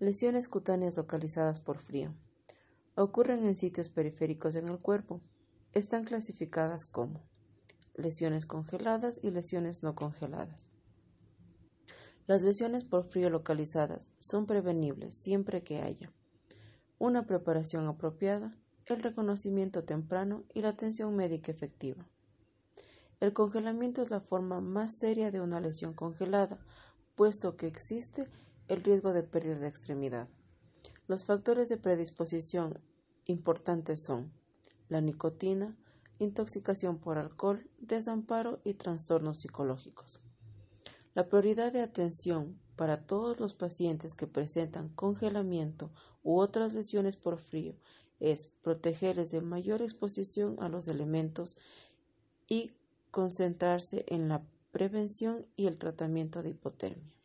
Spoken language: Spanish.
Lesiones cutáneas localizadas por frío. Ocurren en sitios periféricos en el cuerpo. Están clasificadas como lesiones congeladas y lesiones no congeladas. Las lesiones por frío localizadas son prevenibles siempre que haya una preparación apropiada, el reconocimiento temprano y la atención médica efectiva. El congelamiento es la forma más seria de una lesión congelada, puesto que existe el riesgo de pérdida de extremidad. Los factores de predisposición importantes son la nicotina, intoxicación por alcohol, desamparo y trastornos psicológicos. La prioridad de atención para todos los pacientes que presentan congelamiento u otras lesiones por frío es protegerles de mayor exposición a los elementos y concentrarse en la prevención y el tratamiento de hipotermia.